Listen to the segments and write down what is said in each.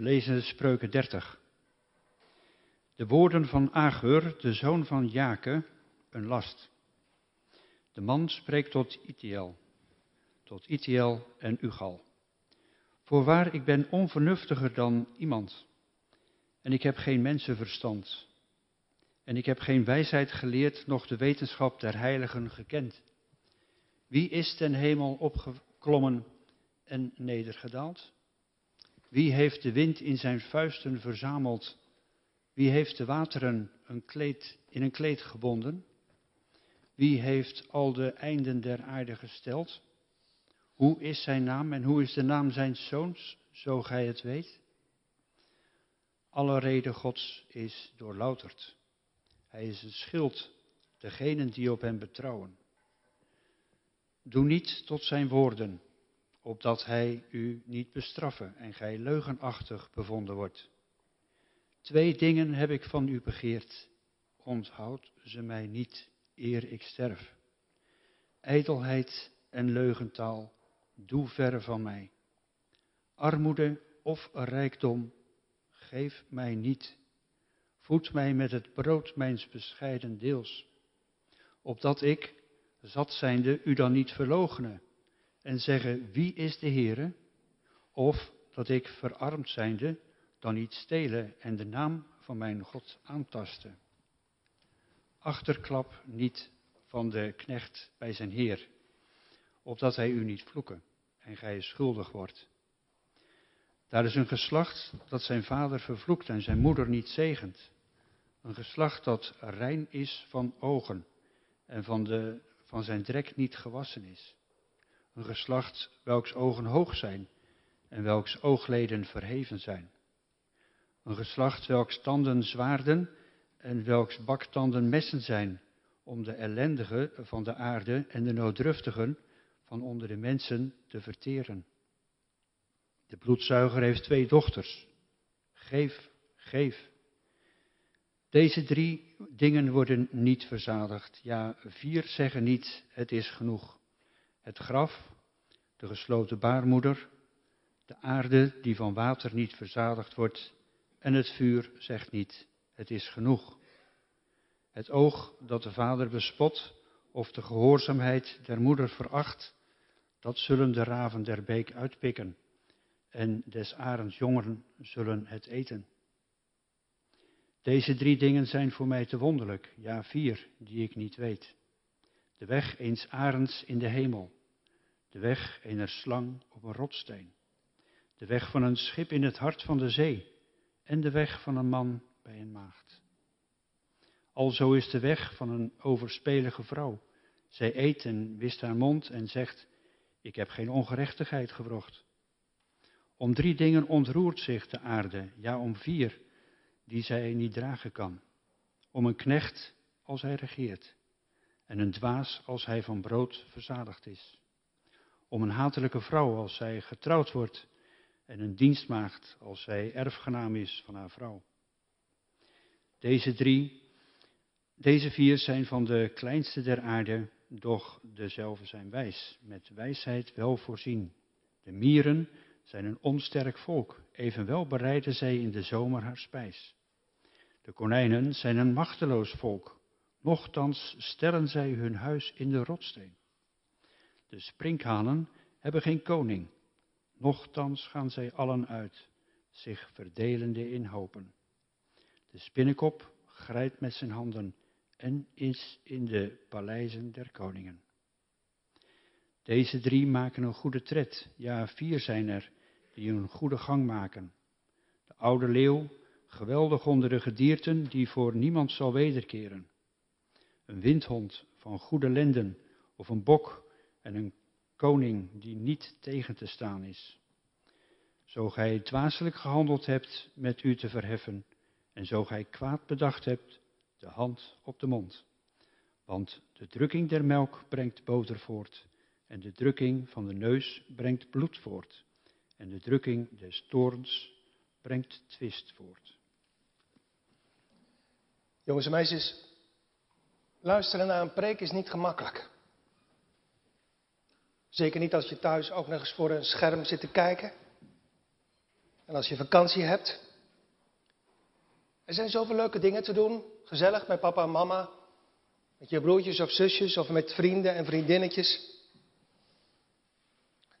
We lezen Spreuken 30. De woorden van Agur, de zoon van Jake, een last. De man spreekt tot Itiel, tot Itiel en Ugal. Voorwaar, ik ben onvernuftiger dan iemand. En ik heb geen mensenverstand. En ik heb geen wijsheid geleerd, noch de wetenschap der heiligen gekend. Wie is ten hemel opgeklommen en nedergedaald? Wie heeft de wind in zijn vuisten verzameld? Wie heeft de wateren een kleed, in een kleed gebonden? Wie heeft al de einden der aarde gesteld? Hoe is zijn naam en hoe is de naam zijn zoons, zo gij het weet? Alle reden Gods is doorlouterd. Hij is het schild, degenen die op hem betrouwen. Doe niet tot zijn woorden, opdat hij u niet bestraffen en gij leugenachtig bevonden wordt. Twee dingen heb ik van u begeerd, onthoud ze mij niet, eer ik sterf. Ijdelheid en leugentaal, doe verre van mij. Armoede of rijkdom, geef mij niet. Voed mij met het brood mijns bescheiden deels, opdat ik, zat zijnde, u dan niet verloochene en zeggen, wie is de Heere? Of dat ik verarmd zijnde, dan niet stelen en de naam van mijn God aantasten. Achterklap niet van de knecht bij zijn Heer, opdat hij u niet vloeken en gij schuldig wordt. Daar is een geslacht dat zijn vader vervloekt en zijn moeder niet zegent. Een geslacht dat rein is van ogen en van, de, van zijn drek niet gewassen is. Een geslacht welks ogen hoog zijn en welks oogleden verheven zijn. Een geslacht welks tanden zwaarden en welks baktanden messen zijn, om de ellendigen van de aarde en de nooddruftigen van onder de mensen te verteren. De bloedzuiger heeft twee dochters. Geef, geef. Deze drie dingen worden niet verzadigd. Ja, vier zeggen niet, het is genoeg. Het graf, de gesloten baarmoeder, de aarde die van water niet verzadigd wordt en het vuur zegt niet, het is genoeg. Het oog dat de vader bespot of de gehoorzaamheid der moeder veracht, dat zullen de raven der beek uitpikken en des arends jongeren zullen het eten. Deze drie dingen zijn voor mij te wonderlijk, ja vier, die ik niet weet. De weg eens arends in de hemel, de weg eener slang op een rotsteen, de weg van een schip in het hart van de zee en de weg van een man bij een maagd. Alzo is de weg van een overspelige vrouw. Zij eet en wist haar mond en zegt, ik heb geen ongerechtigheid gewrocht. Om drie dingen ontroert zich de aarde, ja om vier, die zij niet dragen kan. Om een knecht als hij regeert, en een dwaas als hij van brood verzadigd is. Om een hatelijke vrouw als zij getrouwd wordt, en een dienstmaagd als zij erfgenaam is van haar vrouw. Deze drie, deze vier zijn van de kleinste der aarde, doch dezelfde zijn wijs, met wijsheid wel voorzien. De mieren zijn een onsterk volk, evenwel bereiden zij in de zomer haar spijs. De konijnen zijn een machteloos volk, nochtans stellen zij hun huis in de rotsteen. De sprinkhanen hebben geen koning, nochtans gaan zij allen uit, zich verdelende in hopen. De spinnenkop grijpt met zijn handen en is in de paleizen der koningen. Deze drie maken een goede tred, ja vier zijn er, die een goede gang maken. De oude leeuw, geweldig onder de gedierten, die voor niemand zal wederkeren. Een windhond van goede lenden, of een bok en een koning die niet tegen te staan is. Zo gij dwaaselijk gehandeld hebt met u te verheffen, en zo gij kwaad bedacht hebt, de hand op de mond. Want de drukking der melk brengt boter voort, en de drukking van de neus brengt bloed voort, en de drukking des toorns brengt twist voort. Jongens en meisjes, luisteren naar een preek is niet gemakkelijk. Zeker niet als je thuis ook nog eens voor een scherm zit te kijken. En als je vakantie hebt. Er zijn zoveel leuke dingen te doen. Gezellig met papa en mama. Met je broertjes of zusjes of met vrienden en vriendinnetjes.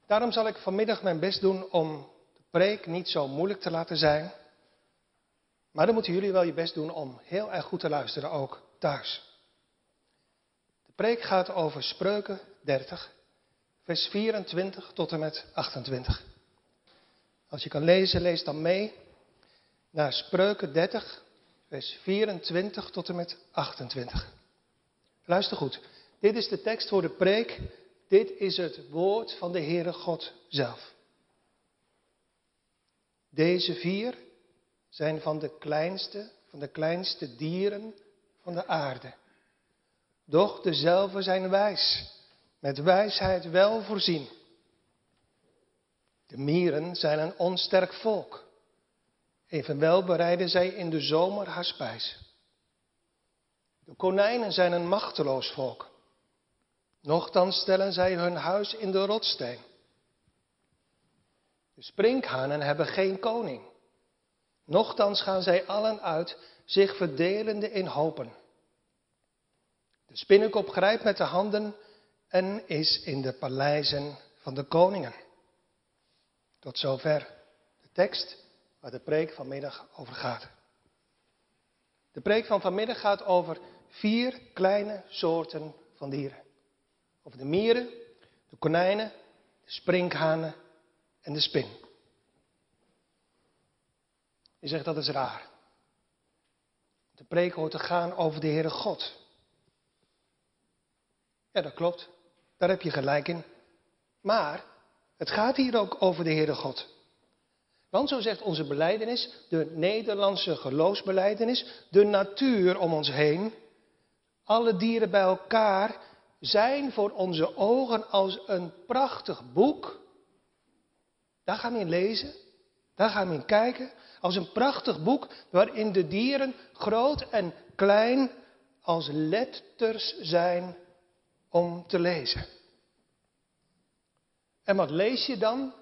Daarom zal ik vanmiddag mijn best doen om de preek niet zo moeilijk te laten zijn. Maar dan moeten jullie wel je best doen om heel erg goed te luisteren, ook thuis. De preek gaat over Spreuken 30, vers 24 tot en met 28. Als je kan lezen, lees dan mee naar Spreuken 30, vers 24 tot en met 28. Luister goed. Dit is de tekst voor de preek. Dit is het woord van de Heere God zelf. Deze vier zijn van de kleinste, van de kleinste dieren van de aarde. Doch dezelfde zijn wijs, met wijsheid wel voorzien. De mieren zijn een onsterk volk. Evenwel bereiden zij in de zomer haar spijs. De konijnen zijn een machteloos volk. Nochtans stellen zij hun huis in de rotsteen. De sprinkhanen hebben geen koning. Nochtans gaan zij allen uit, zich verdelende in hopen. De spinnenkop grijpt met de handen en is in de paleizen van de koningen. Tot zover de tekst waar de preek vanmiddag over gaat. De preek van vanmiddag gaat over vier kleine soorten van dieren. Over de mieren, de konijnen, de sprinkhanen en de spin. Je zegt dat is raar. De preek hoort te gaan over de Heere God. Ja, dat klopt. Daar heb je gelijk in. Maar het gaat hier ook over de Heere God. Want zo zegt onze beleidenis, de Nederlandse geloofsbeleidenis, de natuur om ons heen, alle dieren bij elkaar zijn voor onze ogen als een prachtig boek. Daar gaan we in lezen, daar gaan we in kijken, als een prachtig boek waarin de dieren groot en klein als letters zijn om te lezen. En wat lees je dan?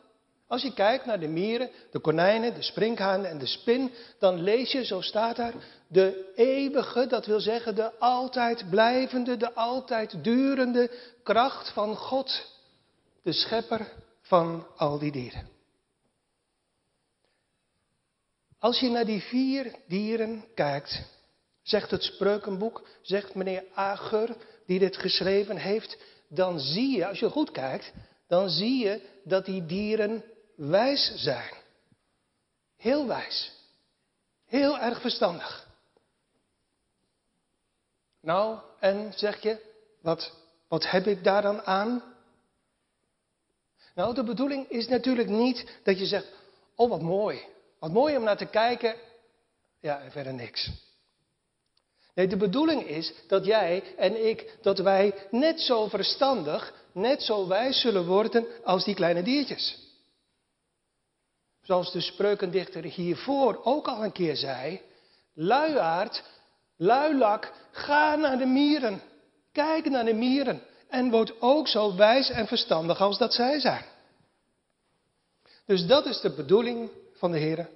Als je kijkt naar de mieren, de konijnen, de sprinkhanen en de spin, dan lees je, zo staat daar, de eeuwige, dat wil zeggen de altijd blijvende, de altijd durende kracht van God, de schepper van al die dieren. Als je naar die vier dieren kijkt, zegt het spreukenboek, zegt meneer Ager, die dit geschreven heeft, dan zie je, als je goed kijkt, dan zie je dat die dieren wijs zijn. Heel wijs. Heel erg verstandig. Nou, en zeg je, wat, wat heb ik daar dan aan? Nou, de bedoeling is natuurlijk niet dat je zegt, oh wat mooi, wat mooi om naar te kijken. Ja, en verder niks. Nee, de bedoeling is dat jij en ik, dat wij net zo verstandig, net zo wijs zullen worden als die kleine diertjes. Zoals de spreukendichter hiervoor ook al een keer zei. Luiaard, luilak, ga naar de mieren. Kijk naar de mieren. En word ook zo wijs en verstandig als dat zij zijn. Dus dat is de bedoeling van de Heer.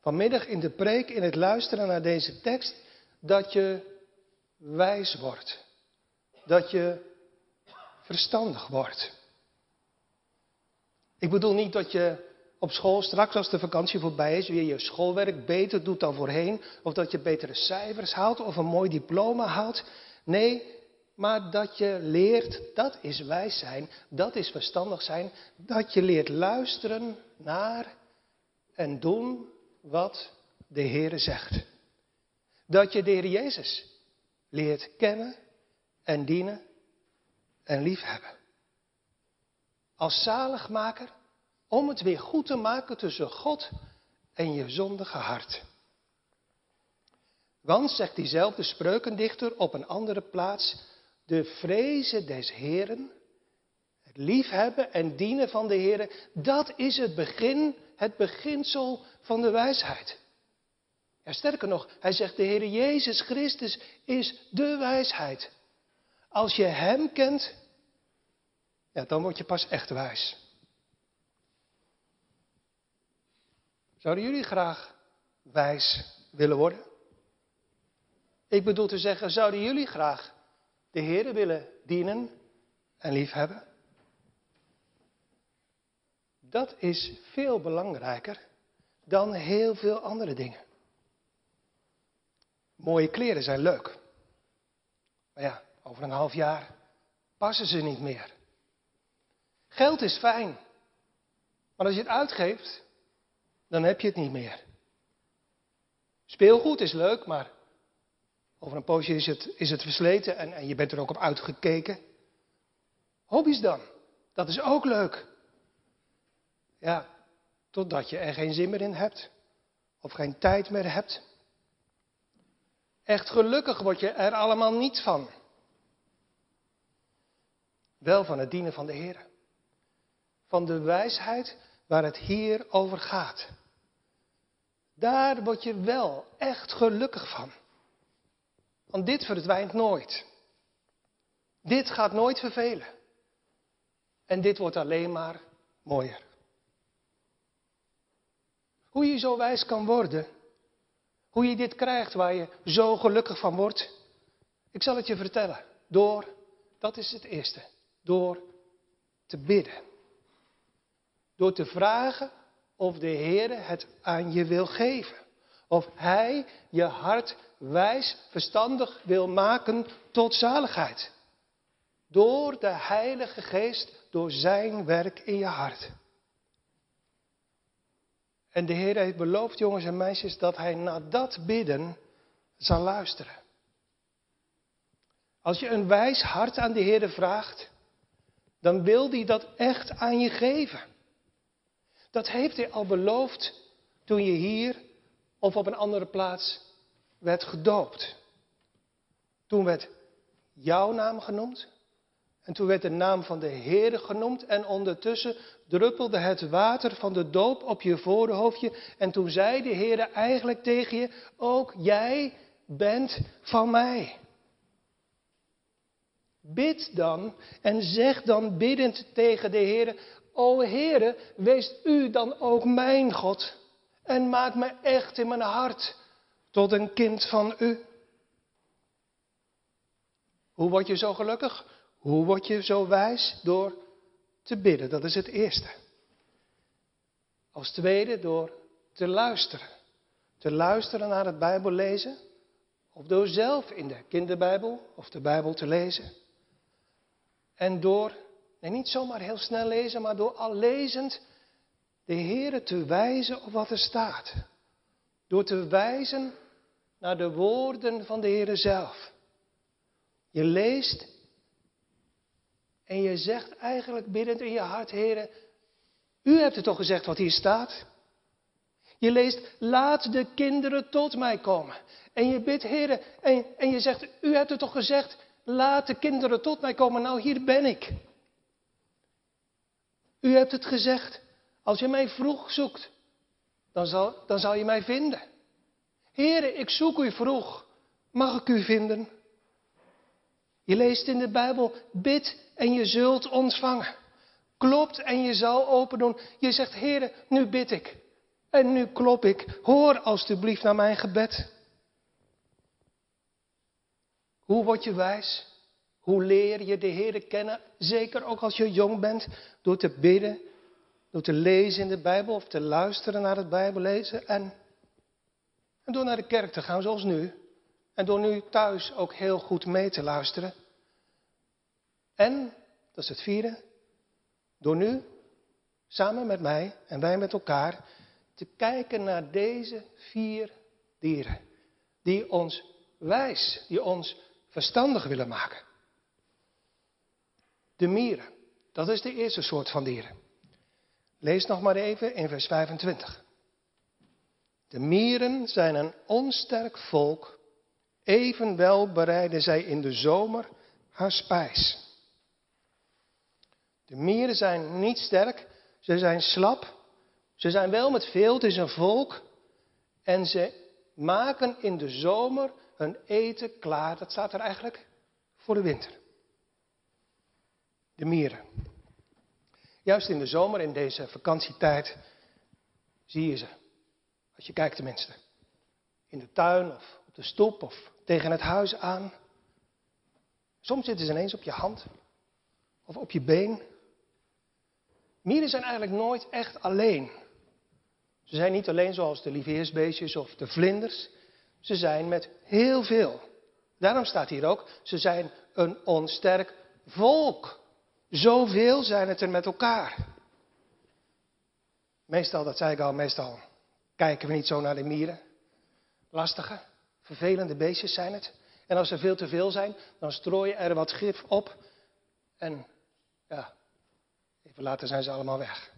Vanmiddag in de preek, in het luisteren naar deze tekst, dat je wijs wordt. Dat je verstandig wordt. Ik bedoel niet dat je op school straks als de vakantie voorbij is weer je schoolwerk beter doet dan voorheen. Of dat je betere cijfers haalt of een mooi diploma haalt. Nee, maar dat je leert, dat is wijs zijn, dat is verstandig zijn. Dat je leert luisteren naar en doen wat de Heer zegt. Dat je de Heer Jezus leert kennen en dienen en liefhebben. Als zaligmaker om het weer goed te maken tussen God en je zondige hart. Want, zegt diezelfde spreukendichter op een andere plaats, de vrezen des Heren, het liefhebben en dienen van de Heren, dat is het begin, het beginsel van de wijsheid. Ja, sterker nog, hij zegt, de Heer Jezus Christus is de wijsheid. Als je Hem kent, ja, dan word je pas echt wijs. Zouden jullie graag wijs willen worden? Ik bedoel te zeggen, zouden jullie graag de Heer willen dienen en liefhebben? Dat is veel belangrijker dan heel veel andere dingen. Mooie kleren zijn leuk. Maar ja, over een half jaar passen ze niet meer. Geld is fijn. Maar als je het uitgeeft, dan heb je het niet meer. Speelgoed is leuk, maar over een poosje is het, is het versleten en, en je bent er ook op uitgekeken. Hobby's dan, dat is ook leuk. Ja, totdat je er geen zin meer in hebt of geen tijd meer hebt. Echt gelukkig word je er allemaal niet van. Wel van het dienen van de Heer. Van de wijsheid waar het hier over gaat. Daar word je wel echt gelukkig van. Want dit verdwijnt nooit. Dit gaat nooit vervelen. En dit wordt alleen maar mooier. Hoe je zo wijs kan worden, hoe je dit krijgt waar je zo gelukkig van wordt, ik zal het je vertellen. Door, dat is het eerste, door te bidden. Door te vragen of de Heer het aan je wil geven. Of Hij je hart wijs, verstandig wil maken tot zaligheid. Door de Heilige Geest, door Zijn werk in je hart. En de Heer heeft beloofd, jongens en meisjes, dat Hij na dat bidden zal luisteren. Als je een wijs hart aan de Heer vraagt, dan wil Hij dat echt aan je geven. Dat heeft Hij al beloofd toen je hier of op een andere plaats werd gedoopt. Toen werd jouw naam genoemd. En toen werd de naam van de Heer genoemd. En ondertussen druppelde het water van de doop op je voorhoofdje. En toen zei de Heer eigenlijk tegen je: Ook jij bent van mij. Bid dan en zeg dan biddend tegen de Heer: O Heere, wees u dan ook mijn God en maak me echt in mijn hart tot een kind van u. Hoe word je zo gelukkig? Hoe word je zo wijs? Door te bidden, dat is het eerste. Als tweede door te luisteren. Te luisteren naar het Bijbel lezen. Of door zelf in de kinderbijbel of de Bijbel te lezen. En door, nee niet zomaar heel snel lezen, maar door al lezend de Heere te wijzen op wat er staat. Door te wijzen naar de woorden van de Heere zelf. Je leest en je zegt eigenlijk biddend in je hart, Heere, u hebt het toch gezegd wat hier staat? Je leest, laat de kinderen tot mij komen. En je bidt, Heere, en, en je zegt, u hebt het toch gezegd, laat de kinderen tot mij komen. Nou, hier ben ik. U hebt het gezegd, als je mij vroeg zoekt, dan zal, dan zal je mij vinden. Heren, ik zoek u vroeg. Mag ik u vinden? Je leest in de Bijbel, bid en je zult ontvangen. Klopt en je zal open doen. Je zegt, Heren, nu bid ik. En nu klop ik. Hoor alstublieft naar mijn gebed. Hoe word je wijs? Hoe leer je de Heer kennen? Zeker ook als je jong bent, door te bidden door te lezen in de Bijbel of te luisteren naar het Bijbellezen. En, en door naar de kerk te gaan zoals nu. En door nu thuis ook heel goed mee te luisteren. En, dat is het vierde, door nu samen met mij en wij met elkaar te kijken naar deze vier dieren. Die ons wijs, die ons verstandig willen maken. De mieren, dat is de eerste soort van dieren. Lees nog maar even in vers 25. De mieren zijn een onsterk volk, evenwel bereiden zij in de zomer haar spijs. De mieren zijn niet sterk, ze zijn slap, ze zijn wel met veel, het is een volk, en ze maken in de zomer hun eten klaar. Dat staat er eigenlijk voor de winter. De mieren. Juist in de zomer, in deze vakantietijd, zie je ze. Als je kijkt tenminste. In de tuin of op de stoep of tegen het huis aan. Soms zitten ze ineens op je hand of op je been. Mieren zijn eigenlijk nooit echt alleen. Ze zijn niet alleen zoals de lieveheersbeestjes of de vlinders. Ze zijn met heel veel. Daarom staat hier ook, ze zijn een onsterk volk. Zoveel zijn het er met elkaar. Meestal, dat zei ik al, meestal kijken we niet zo naar de mieren. Lastige, vervelende beestjes zijn het. En als er veel te veel zijn, dan strooien er wat gif op. En ja, even later zijn ze allemaal weg.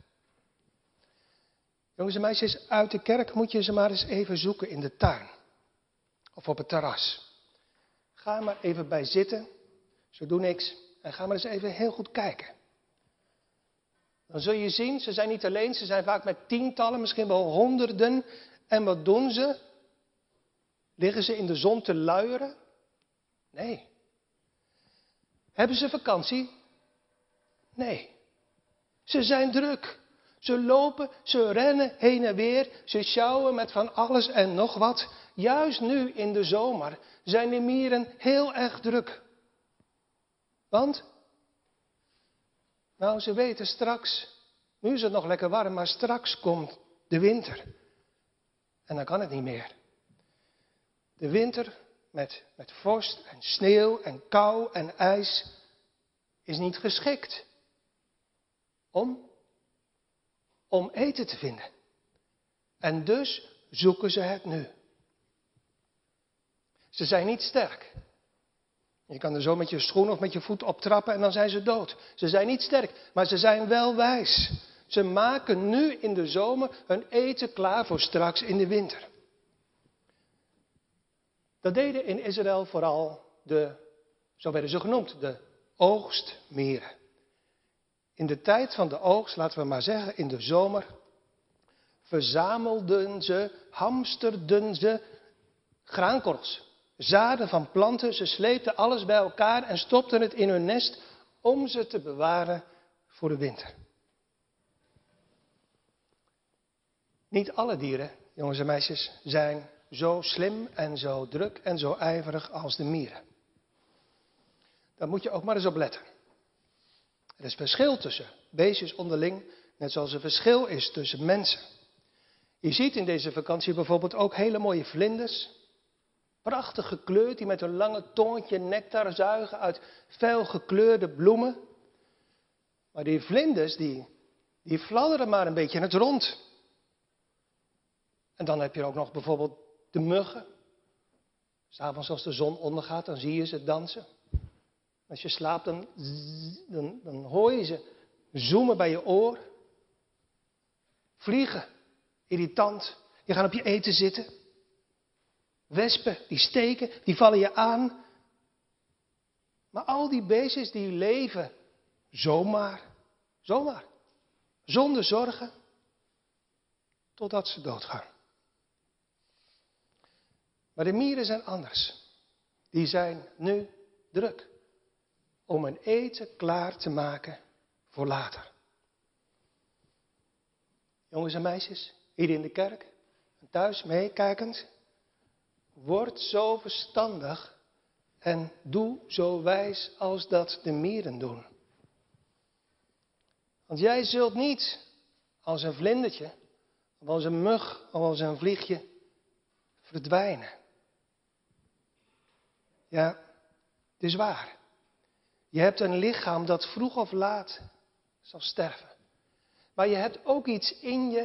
Jongens en meisjes, uit de kerk moet je ze maar eens even zoeken in de tuin. Of op het terras. Ga maar even bij zitten. Ze doen niks. En ga maar eens even heel goed kijken. Dan zul je zien, ze zijn niet alleen, ze zijn vaak met tientallen, misschien wel honderden. En wat doen ze? Liggen ze in de zon te luieren? Nee. Hebben ze vakantie? Nee. Ze zijn druk. Ze lopen, ze rennen heen en weer, ze sjouwen met van alles en nog wat. Juist nu in de zomer zijn de mieren heel erg druk. Want? Nou, ze weten straks, nu is het nog lekker warm, maar straks komt de winter. En dan kan het niet meer. De winter met, met vorst en sneeuw en kou en ijs is niet geschikt om, om eten te vinden. En dus zoeken ze het nu. Ze zijn niet sterk. Je kan er zo met je schoen of met je voet op trappen en dan zijn ze dood. Ze zijn niet sterk, maar ze zijn wel wijs. Ze maken nu in de zomer hun eten klaar voor straks in de winter. Dat deden in Israël vooral de, zo werden ze genoemd, de oogstmeren. In de tijd van de oogst, laten we maar zeggen in de zomer, verzamelden ze, hamsterden ze graankorrels, zaden van planten. Ze sleepten alles bij elkaar en stopten het in hun nest om ze te bewaren voor de winter. Niet alle dieren, jongens en meisjes, zijn zo slim en zo druk en zo ijverig als de mieren. Daar moet je ook maar eens op letten. Er is verschil tussen beestjes onderling, net zoals er verschil is tussen mensen. Je ziet in deze vakantie bijvoorbeeld ook hele mooie vlinders. Prachtig gekleurd, die met een lange tongetje nectar zuigen uit fel gekleurde bloemen. Maar die vlinders, die, die fladderen maar een beetje in het rond. En dan heb je ook nog bijvoorbeeld de muggen. S'avonds als de zon ondergaat, dan zie je ze dansen. Als je slaapt, dan, dan, dan hoor je ze zoomen bij je oor. Vliegen, irritant. Je gaat op je eten zitten. Wespen, die steken, die vallen je aan. Maar al die beestjes die leven zomaar, zomaar, zonder zorgen, totdat ze doodgaan. Maar de mieren zijn anders. Die zijn nu druk om een eten klaar te maken voor later. Jongens en meisjes, hier in de kerk thuis meekijkend, word zo verstandig en doe zo wijs als dat de mieren doen. Want jij zult niet als een vlindertje, of als een mug, of als een vliegje verdwijnen. Ja, het is waar. Je hebt een lichaam dat vroeg of laat zal sterven. Maar je hebt ook iets in je.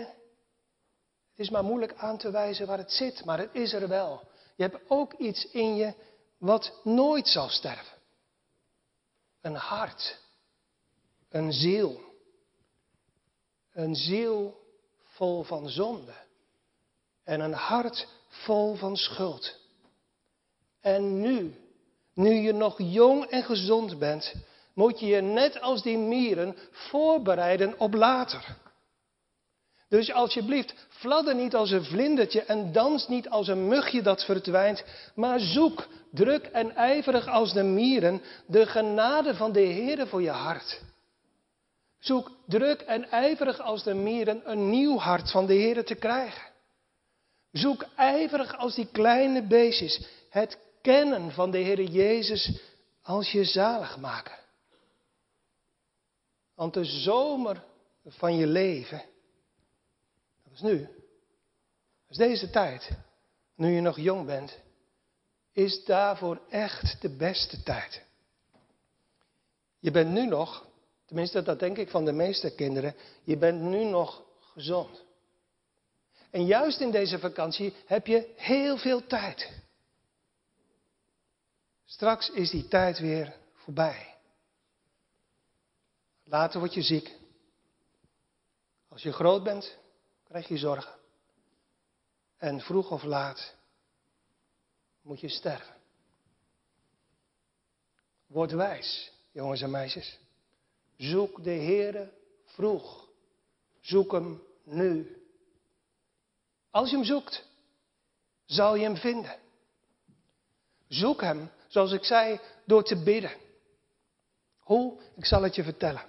Het is maar moeilijk aan te wijzen waar het zit, maar het is er wel. Je hebt ook iets in je wat nooit zal sterven. Een hart. Een ziel. Een ziel vol van zonde. En een hart vol van schuld. En nu, nu je nog jong en gezond bent, moet je je net als die mieren voorbereiden op later. Dus alsjeblieft, fladder niet als een vlindertje en dans niet als een mugje dat verdwijnt, maar zoek, druk en ijverig als de mieren, de genade van de Heer voor je hart. Zoek druk en ijverig als de mieren een nieuw hart van de Heer te krijgen. Zoek ijverig als die kleine beestjes het kennen van de Heer Jezus als je zalig maken. Want de zomer van je leven, dat is nu, dat is deze tijd, nu je nog jong bent, is daarvoor echt de beste tijd. Je bent nu nog, tenminste dat denk ik van de meeste kinderen, je bent nu nog gezond. En juist in deze vakantie heb je heel veel tijd. Straks is die tijd weer voorbij. Later word je ziek. Als je groot bent, krijg je zorgen. En vroeg of laat moet je sterven. Word wijs, jongens en meisjes. Zoek de Heere vroeg. Zoek hem nu. Als je hem zoekt, zal je hem vinden. Zoek hem, zoals ik zei, door te bidden. Hoe? Ik zal het je vertellen.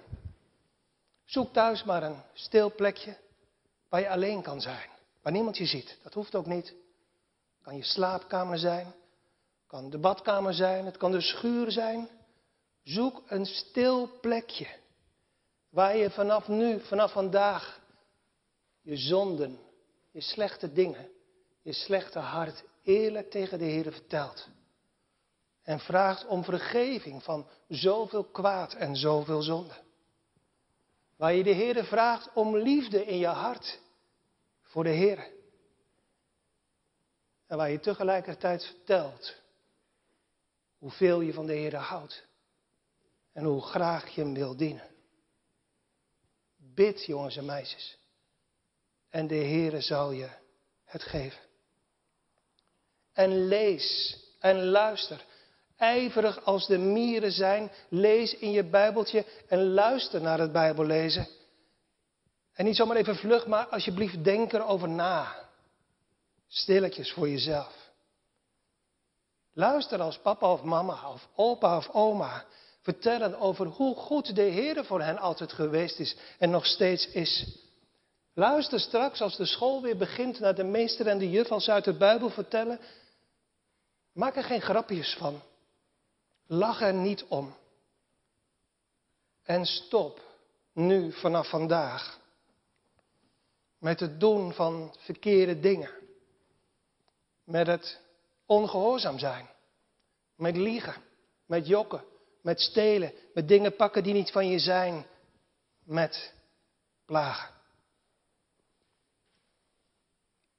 Zoek thuis maar een stil plekje waar je alleen kan zijn. Waar niemand je ziet. Dat hoeft ook niet. Het kan je slaapkamer zijn. Het kan de badkamer zijn. Het kan de schuur zijn. Zoek een stil plekje. Waar je vanaf nu, vanaf vandaag, je zonden, je slechte dingen, je slechte hart eerlijk tegen de Heer vertelt. En vraagt om vergeving van zoveel kwaad en zoveel zonde. Waar je de Heer vraagt om liefde in je hart voor de Heer. En waar je tegelijkertijd vertelt hoeveel je van de Heer houdt. En hoe graag je hem wil dienen. Bid, jongens en meisjes. En de Heere zal je het geven. En lees en luister. Ijverig als de mieren zijn, lees in je Bijbeltje en luister naar het Bijbellezen. En niet zomaar even vlug, maar alsjeblieft denk erover na. Stilletjes voor jezelf. Luister als papa of mama of opa of oma vertellen over hoe goed de Heer voor hen altijd geweest is en nog steeds is. Luister straks als de school weer begint naar de meester en de juf als ze uit de Bijbel vertellen. Maak er geen grapjes van. Lach er niet om. En stop nu vanaf vandaag met het doen van verkeerde dingen. Met het ongehoorzaam zijn. Met liegen. Met jokken. Met stelen. Met dingen pakken die niet van je zijn. Met plagen.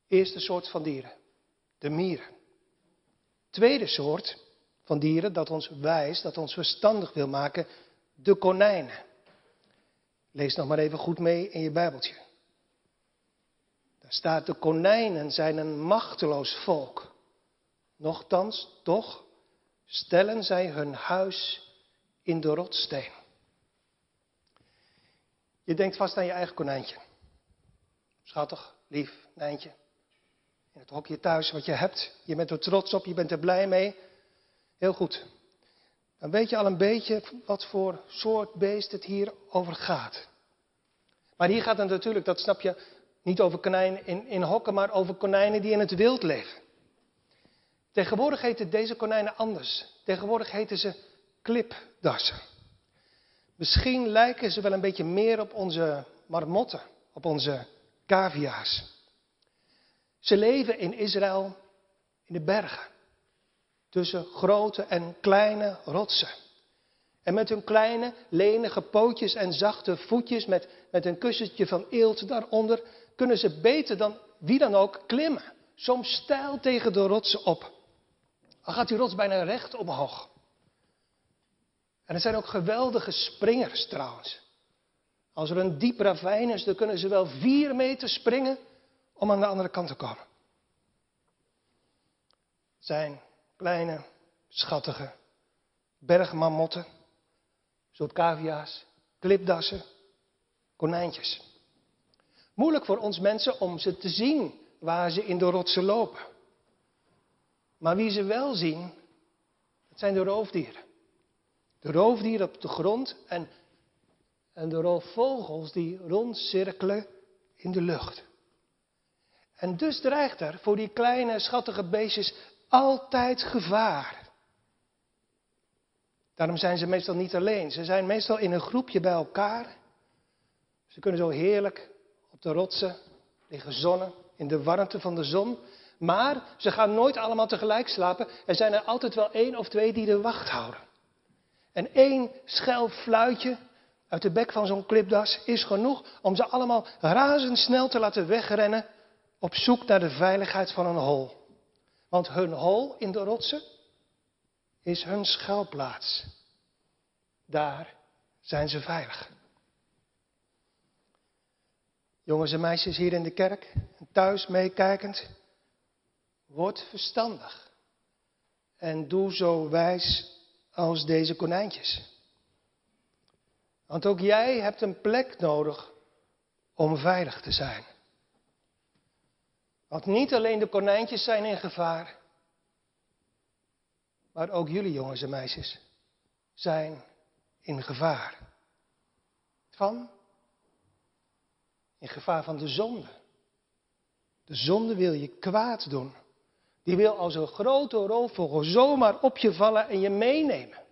Eerste soort van dieren, de mieren. Tweede soort van dieren dat ons wijs, dat ons verstandig wil maken, de konijnen. Lees nog maar even goed mee in je Bijbeltje. Daar staat, de konijnen zijn een machteloos volk. Nochtans, toch, stellen zij hun huis in de rotsteen. Je denkt vast aan je eigen konijntje. Schattig, lief, nijntje. In het hokje thuis wat je hebt. Je bent er trots op, je bent er blij mee. Heel goed. Dan weet je al een beetje wat voor soort beest het hier over gaat. Maar hier gaat het natuurlijk, dat snap je, niet over konijnen in, in hokken, maar over konijnen die in het wild leven. Tegenwoordig heten deze konijnen anders. Tegenwoordig heten ze klipdassen. Misschien lijken ze wel een beetje meer op onze marmotten, op onze cavia's. Ze leven in Israël in de bergen. Tussen grote en kleine rotsen. En met hun kleine, lenige pootjes en zachte voetjes, met, met een kussentje van eelt daaronder, kunnen ze beter dan wie dan ook klimmen. Soms stijl tegen de rotsen op. Dan gaat die rots bijna recht omhoog. En er zijn ook geweldige springers trouwens. Als er een diep ravijn is, dan kunnen ze wel vier meter springen om aan de andere kant te komen. Zijn kleine, schattige bergmamotten, soort klipdassen, konijntjes. Moeilijk voor ons mensen om ze te zien waar ze in de rotsen lopen. Maar wie ze wel zien, dat zijn de roofdieren. De roofdieren op de grond en, en de roofvogels die rondcirkelen in de lucht. En dus dreigt er voor die kleine schattige beestjes altijd gevaar. Daarom zijn ze meestal niet alleen. Ze zijn meestal in een groepje bij elkaar. Ze kunnen zo heerlijk op de rotsen liggen zonnen in de warmte van de zon. Maar ze gaan nooit allemaal tegelijk slapen. Er zijn er altijd wel één of twee die de wacht houden. En één schel fluitje uit de bek van zo'n klipdas is genoeg om ze allemaal razendsnel te laten wegrennen op zoek naar de veiligheid van een hol. Want hun hol in de rotsen is hun schuilplaats. Daar zijn ze veilig. Jongens en meisjes hier in de kerk thuis meekijkend, word verstandig en doe zo wijs als deze konijntjes. Want ook jij hebt een plek nodig om veilig te zijn. Want niet alleen de konijntjes zijn in gevaar, maar ook jullie jongens en meisjes zijn in gevaar. Van? In gevaar van de zonde. De zonde wil je kwaad doen. Die wil als een grote roofvogel zomaar op je vallen en je meenemen.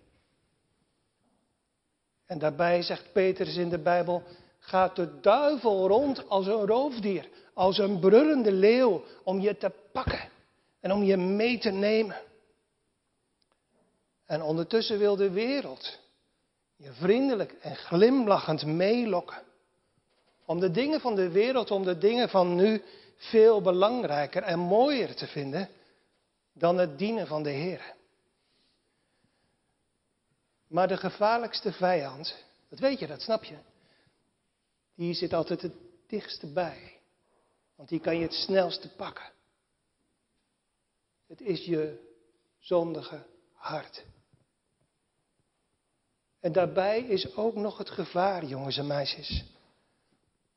En daarbij zegt Petrus in de Bijbel, gaat de duivel rond als een roofdier, als een brullende leeuw, om je te pakken en om je mee te nemen. En ondertussen wil de wereld je vriendelijk en glimlachend meelokken. Om de dingen van de wereld, om de dingen van nu veel belangrijker en mooier te vinden dan het dienen van de Heer. Maar de gevaarlijkste vijand, dat weet je, dat snap je, die zit altijd het dichtste bij. Want die kan je het snelste pakken. Het is je zondige hart. En daarbij is ook nog het gevaar, jongens en meisjes,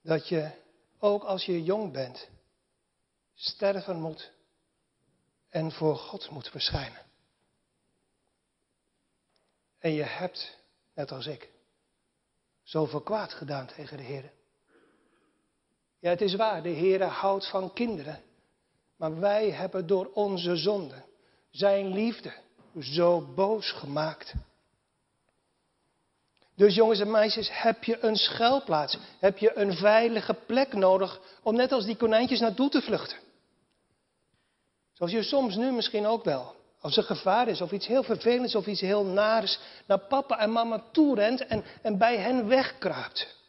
dat je, ook als je jong bent, sterven moet en voor God moet verschijnen. En je hebt, net als ik, zoveel kwaad gedaan tegen de Heer. Ja, het is waar, de Heer houdt van kinderen. Maar wij hebben door onze zonde zijn liefde zo boos gemaakt. Dus jongens en meisjes, heb je een schuilplaats? Heb je een veilige plek nodig om net als die konijntjes naartoe te vluchten? Zoals je soms nu misschien ook wel, als er gevaar is of iets heel vervelends of iets heel naars, naar papa en mama toe rent en, en bij hen wegkruipt.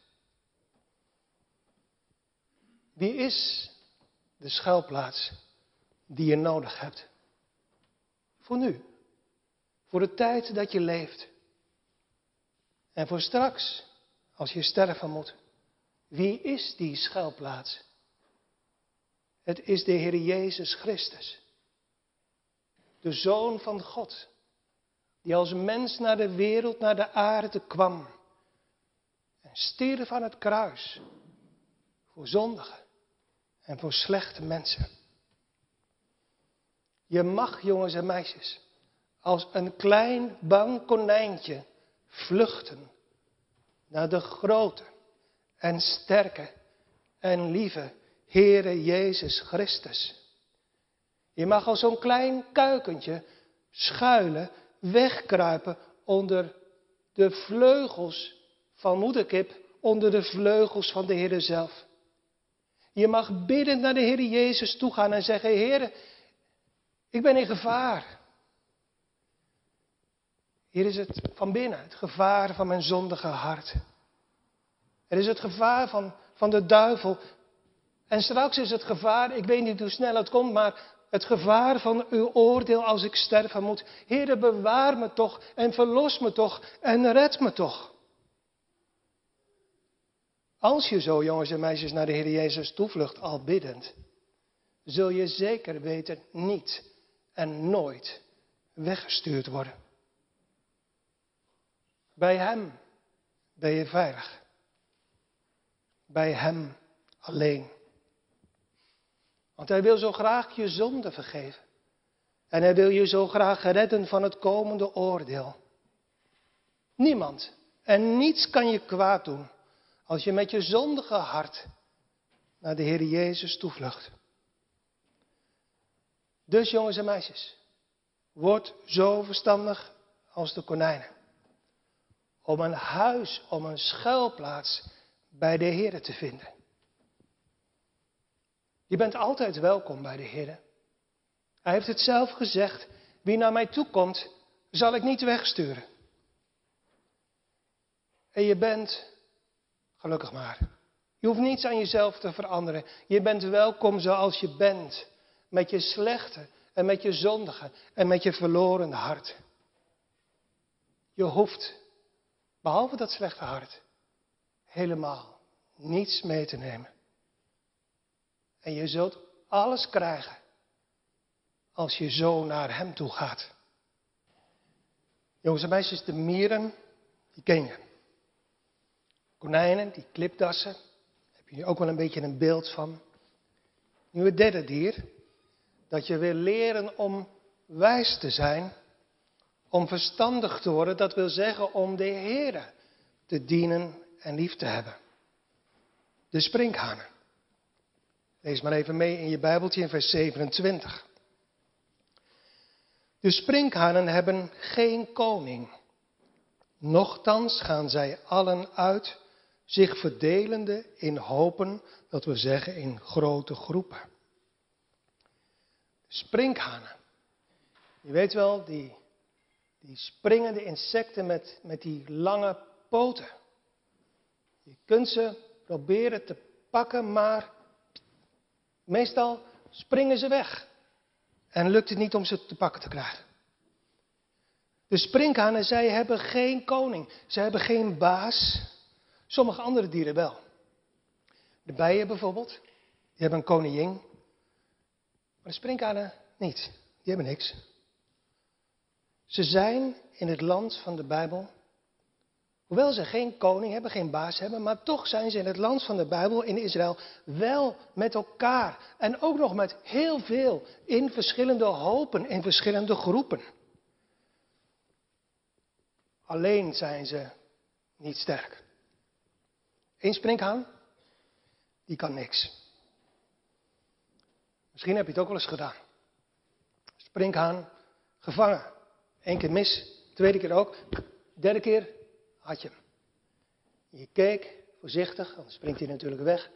Wie is de schuilplaats die je nodig hebt? Voor nu. Voor de tijd dat je leeft. En voor straks, als je sterven moet. Wie is die schuilplaats? Het is de Heer Jezus Christus. De Zoon van God. Die als mens naar de wereld, naar de aarde kwam. En stierf aan het kruis. Voor zondigen en voor slechte mensen. Je mag, jongens en meisjes, als een klein bang konijntje vluchten naar de grote en sterke en lieve Heere Jezus Christus. Je mag als zo'n klein kuikentje schuilen, wegkruipen onder de vleugels van moederkip, onder de vleugels van de Heer zelf. Je mag bidden naar de Heer Jezus toe gaan en zeggen, Heer, ik ben in gevaar. Hier is het van binnen, het gevaar van mijn zondige hart. Er is het gevaar van, van de duivel. En straks is het gevaar, ik weet niet hoe snel het komt, maar het gevaar van uw oordeel als ik sterven moet. Heere, bewaar me toch en verlos me toch en red me toch. Als je zo, jongens en meisjes, naar de Heer Jezus toevlucht, al biddend, zul je zeker weten niet en nooit weggestuurd worden. Bij Hem ben je veilig. Bij Hem alleen. Want Hij wil zo graag je zonde vergeven. En Hij wil je zo graag redden van het komende oordeel. Niemand en niets kan je kwaad doen als je met je zondige hart naar de Heer Jezus toevlucht. Dus jongens en meisjes, word zo verstandig als de konijnen. Om een huis, om een schuilplaats bij de Heer te vinden. Je bent altijd welkom bij de Heer. Hij heeft het zelf gezegd. Wie naar mij toe komt, zal ik niet wegsturen. En je bent, gelukkig maar, je hoeft niets aan jezelf te veranderen. Je bent welkom zoals je bent. Met je slechte en met je zondige en met je verloren hart. Je hoeft, behalve dat slechte hart, helemaal niets mee te nemen. En je zult alles krijgen als je zo naar Hem toe gaat. Jongens en meisjes, de mieren, die ken je. Konijnen, die klipdassen, heb je ook wel een beetje een beeld van. Nu het derde dier, dat je wil leren om wijs te zijn, om verstandig te worden, dat wil zeggen om de Heer te dienen en lief te hebben. De sprinkhanen. Lees maar even mee in je Bijbeltje in vers 27. De sprinkhanen hebben geen koning. Nochtans gaan zij allen uit, zich verdelende in hopen, dat we zeggen in grote groepen. Sprinkhanen. Je weet wel, die, die springende insecten met, met die lange poten. Je kunt ze proberen te pakken, maar meestal springen ze weg. En lukt het niet om ze te pakken te krijgen. De sprinkhanen, zij hebben geen koning. Ze hebben geen baas. Sommige andere dieren wel. De bijen bijvoorbeeld, die hebben een koningin. Maar de sprinkhanen niet. Die hebben niks. Ze zijn in het land van de Bijbel. Hoewel ze geen koning hebben, geen baas hebben, maar toch zijn ze in het land van de Bijbel in Israël wel met elkaar. En ook nog met heel veel in verschillende hopen, in verschillende groepen. Alleen zijn ze niet sterk. Eén sprinkhaan, die kan niks. Misschien heb je het ook wel eens gedaan. Sprinkhaan, gevangen. Eén keer mis, tweede keer ook. Derde keer had je hem. Je keek voorzichtig, dan springt hij natuurlijk weg.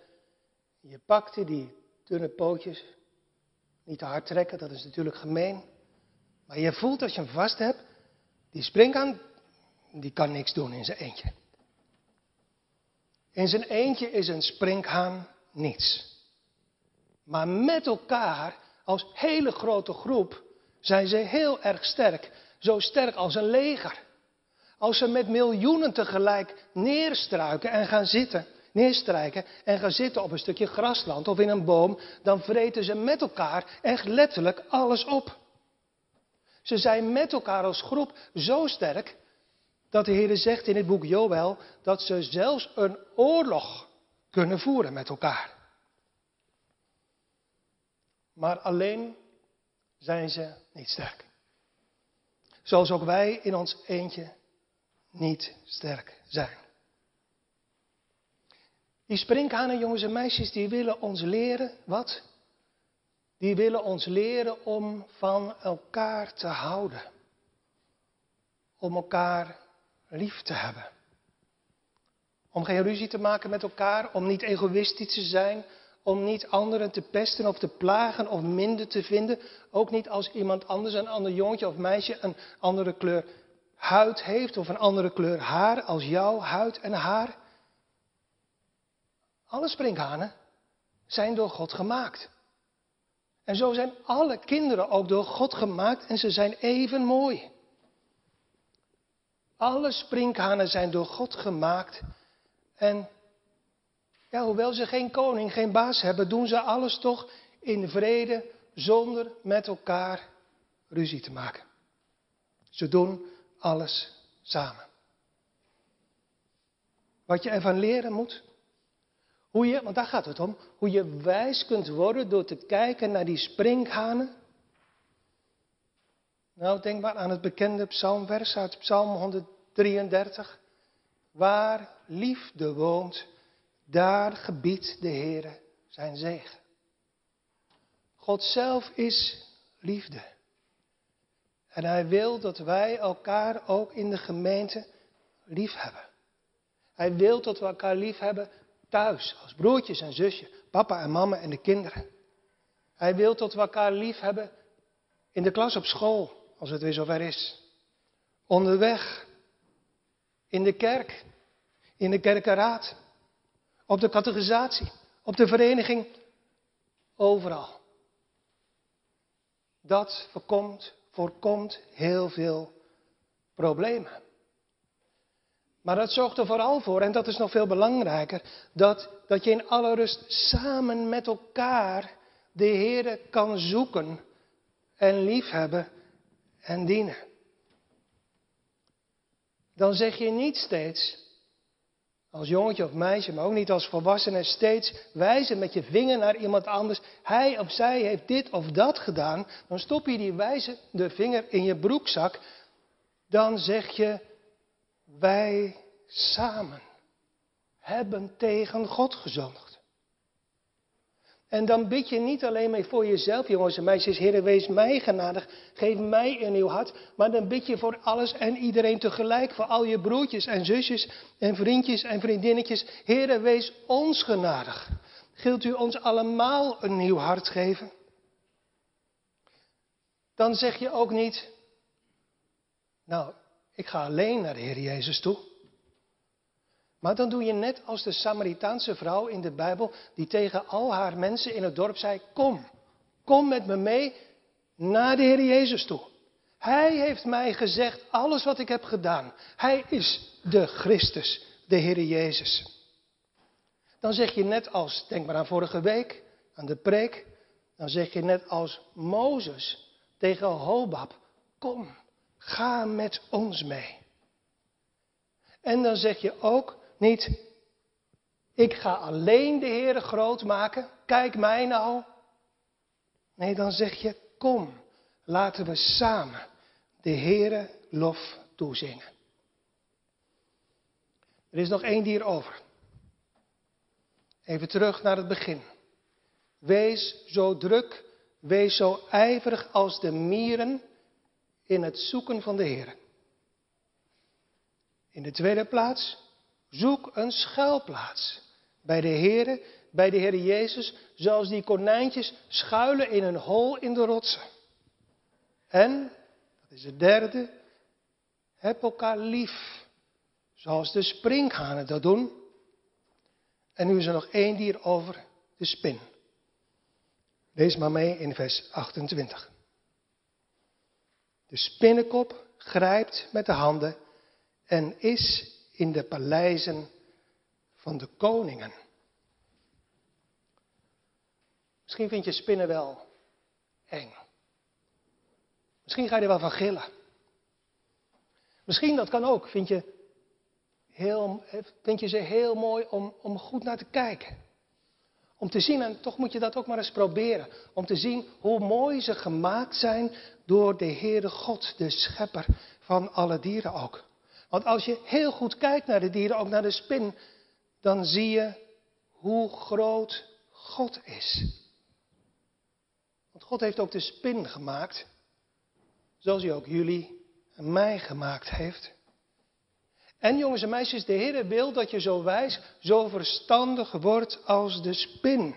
Je pakte die dunne pootjes. Niet te hard trekken, dat is natuurlijk gemeen. Maar je voelt als je hem vast hebt, die springhaan, die kan niks doen in zijn eentje. In zijn eentje is een springhaan niets. Maar met elkaar, als hele grote groep, zijn ze heel erg sterk. Zo sterk als een leger. Als ze met miljoenen tegelijk neerstruiken en gaan zitten, neerstrijken en gaan zitten op een stukje grasland of in een boom, dan vreten ze met elkaar echt letterlijk alles op. Ze zijn met elkaar als groep zo sterk dat de Heer zegt in het boek Joël dat ze zelfs een oorlog kunnen voeren met elkaar. Maar alleen zijn ze niet sterk. Zoals ook wij in ons eentje niet sterk zijn. Die sprinkhanen, jongens en meisjes, die willen ons leren, wat? Die willen ons leren om van elkaar te houden. Om elkaar lief te hebben. Om geen ruzie te maken met elkaar, om niet egoïstisch te zijn, om niet anderen te pesten of te plagen of minder te vinden. Ook niet als iemand anders, een ander jongetje of meisje, een andere kleur huid heeft of een andere kleur haar als jouw huid en haar. Alle sprinkhanen zijn door God gemaakt. En zo zijn alle kinderen ook door God gemaakt en ze zijn even mooi. Alle sprinkhanen zijn door God gemaakt. En ja, hoewel ze geen koning, geen baas hebben, doen ze alles toch in vrede, zonder met elkaar ruzie te maken. Ze doen alles samen. Wat je ervan leren moet, hoe je, want daar gaat het om, hoe je wijs kunt worden door te kijken naar die sprinkhanen. Nou, denk maar aan het bekende psalmvers uit Psalm 133. Waar liefde woont, daar gebiedt de Heere zijn zegen. God zelf is liefde. En hij wil dat wij elkaar ook in de gemeente lief hebben. Hij wil dat we elkaar lief hebben thuis, als broertjes en zusjes, papa en mama en de kinderen. Hij wil dat we elkaar lief hebben in de klas op school, als het weer zover is. Onderweg, in de kerk, in de kerkenraad, op de categorisatie, op de vereniging, overal. Dat voorkomt, voorkomt heel veel problemen. Maar dat zorgt er vooral voor, en dat is nog veel belangrijker, dat, dat je in alle rust samen met elkaar de Heer kan zoeken en liefhebben en dienen. Dan zeg je niet steeds, als jongetje of meisje, maar ook niet als volwassene, steeds wijzen met je vinger naar iemand anders. Hij of zij heeft dit of dat gedaan. Dan stop je die wijzende vinger in je broekzak. Dan zeg je, wij samen hebben tegen God gezondigd. En dan bid je niet alleen maar voor jezelf, jongens en meisjes, Heer, wees mij genadig, geef mij een nieuw hart. Maar dan bid je voor alles en iedereen tegelijk, voor al je broertjes en zusjes en vriendjes en vriendinnetjes. Heer, wees ons genadig. Gilt u ons allemaal een nieuw hart geven? Dan zeg je ook niet, nou, ik ga alleen naar de Heer Jezus toe. Maar dan doe je net als de Samaritaanse vrouw in de Bijbel, die tegen al haar mensen in het dorp zei: Kom, kom met me mee naar de Heer Jezus toe. Hij heeft mij gezegd alles wat ik heb gedaan. Hij is de Christus, de Heer Jezus. Dan zeg je net als, denk maar aan vorige week, aan de preek, dan zeg je net als Mozes tegen Hobab: Kom, ga met ons mee. En dan zeg je ook niet, ik ga alleen de Heere groot maken, kijk mij nou. Nee, dan zeg je, kom, laten we samen de Heere lof toezingen. Er is nog één dier over. Even terug naar het begin. Wees zo druk, wees zo ijverig als de mieren in het zoeken van de Heer. In de tweede plaats, Zoek een schuilplaats bij de Heer, bij de Heer Jezus, zoals die konijntjes schuilen in een hol in de rotsen. En, dat is het derde, heb elkaar lief, zoals de springhanen dat doen. En nu is er nog één dier over, de spin. Lees maar mee in vers 28. De spinnenkop grijpt met de handen en is in de paleizen van de koningen. Misschien vind je spinnen wel eng. Misschien ga je er wel van gillen. Misschien, dat kan ook, vind je, heel, vind je ze heel mooi om, om goed naar te kijken. Om te zien, en toch moet je dat ook maar eens proberen, om te zien hoe mooi ze gemaakt zijn door de Heere God, de schepper van alle dieren ook. Want als je heel goed kijkt naar de dieren, ook naar de spin, dan zie je hoe groot God is. Want God heeft ook de spin gemaakt, zoals hij ook jullie en mij gemaakt heeft. En jongens en meisjes, de Heer wil dat je zo wijs, zo verstandig wordt als de spin.